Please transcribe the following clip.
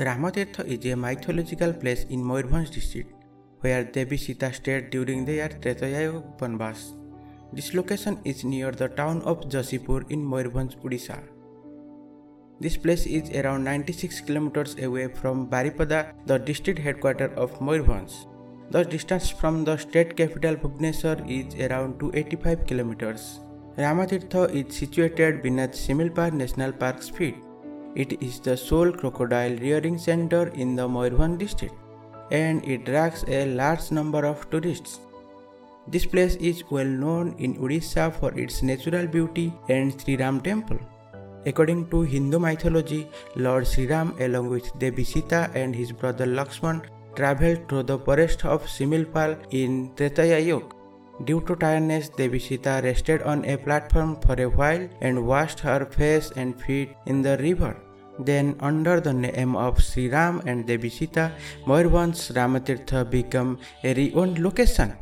Ramatirtha is a mythological place in Mayurbhanj district where Devi Sita stayed during their Tretaya Banvas. This location is near the town of Jashipur in Mayurbhanj, Odisha. This place is around 96 kilometers away from Baripada, the district headquarters of Mayurbhanj. The distance from the state capital Bhubaneswar is around 285 kilometers. Ramatirtha is situated beneath Similipal National Park's feet. It is the sole crocodile rearing center in the Mayurbhanj district and it attracts a large number of tourists. This place is well known in Odisha for its natural beauty and Sri Ram temple. According to Hindu mythology, Lord Sri Ram along with Devi Sita and his brother Lakshman traveled through the forest of Similipal in Tretaya Yuga. Due to tiredness, Devi Sita rested on a platform for a while and washed her face and feet in the river. Then, under the name of Sri Ram and Devi Sita, Mayurbhanj Ramatirtha became a renowned location.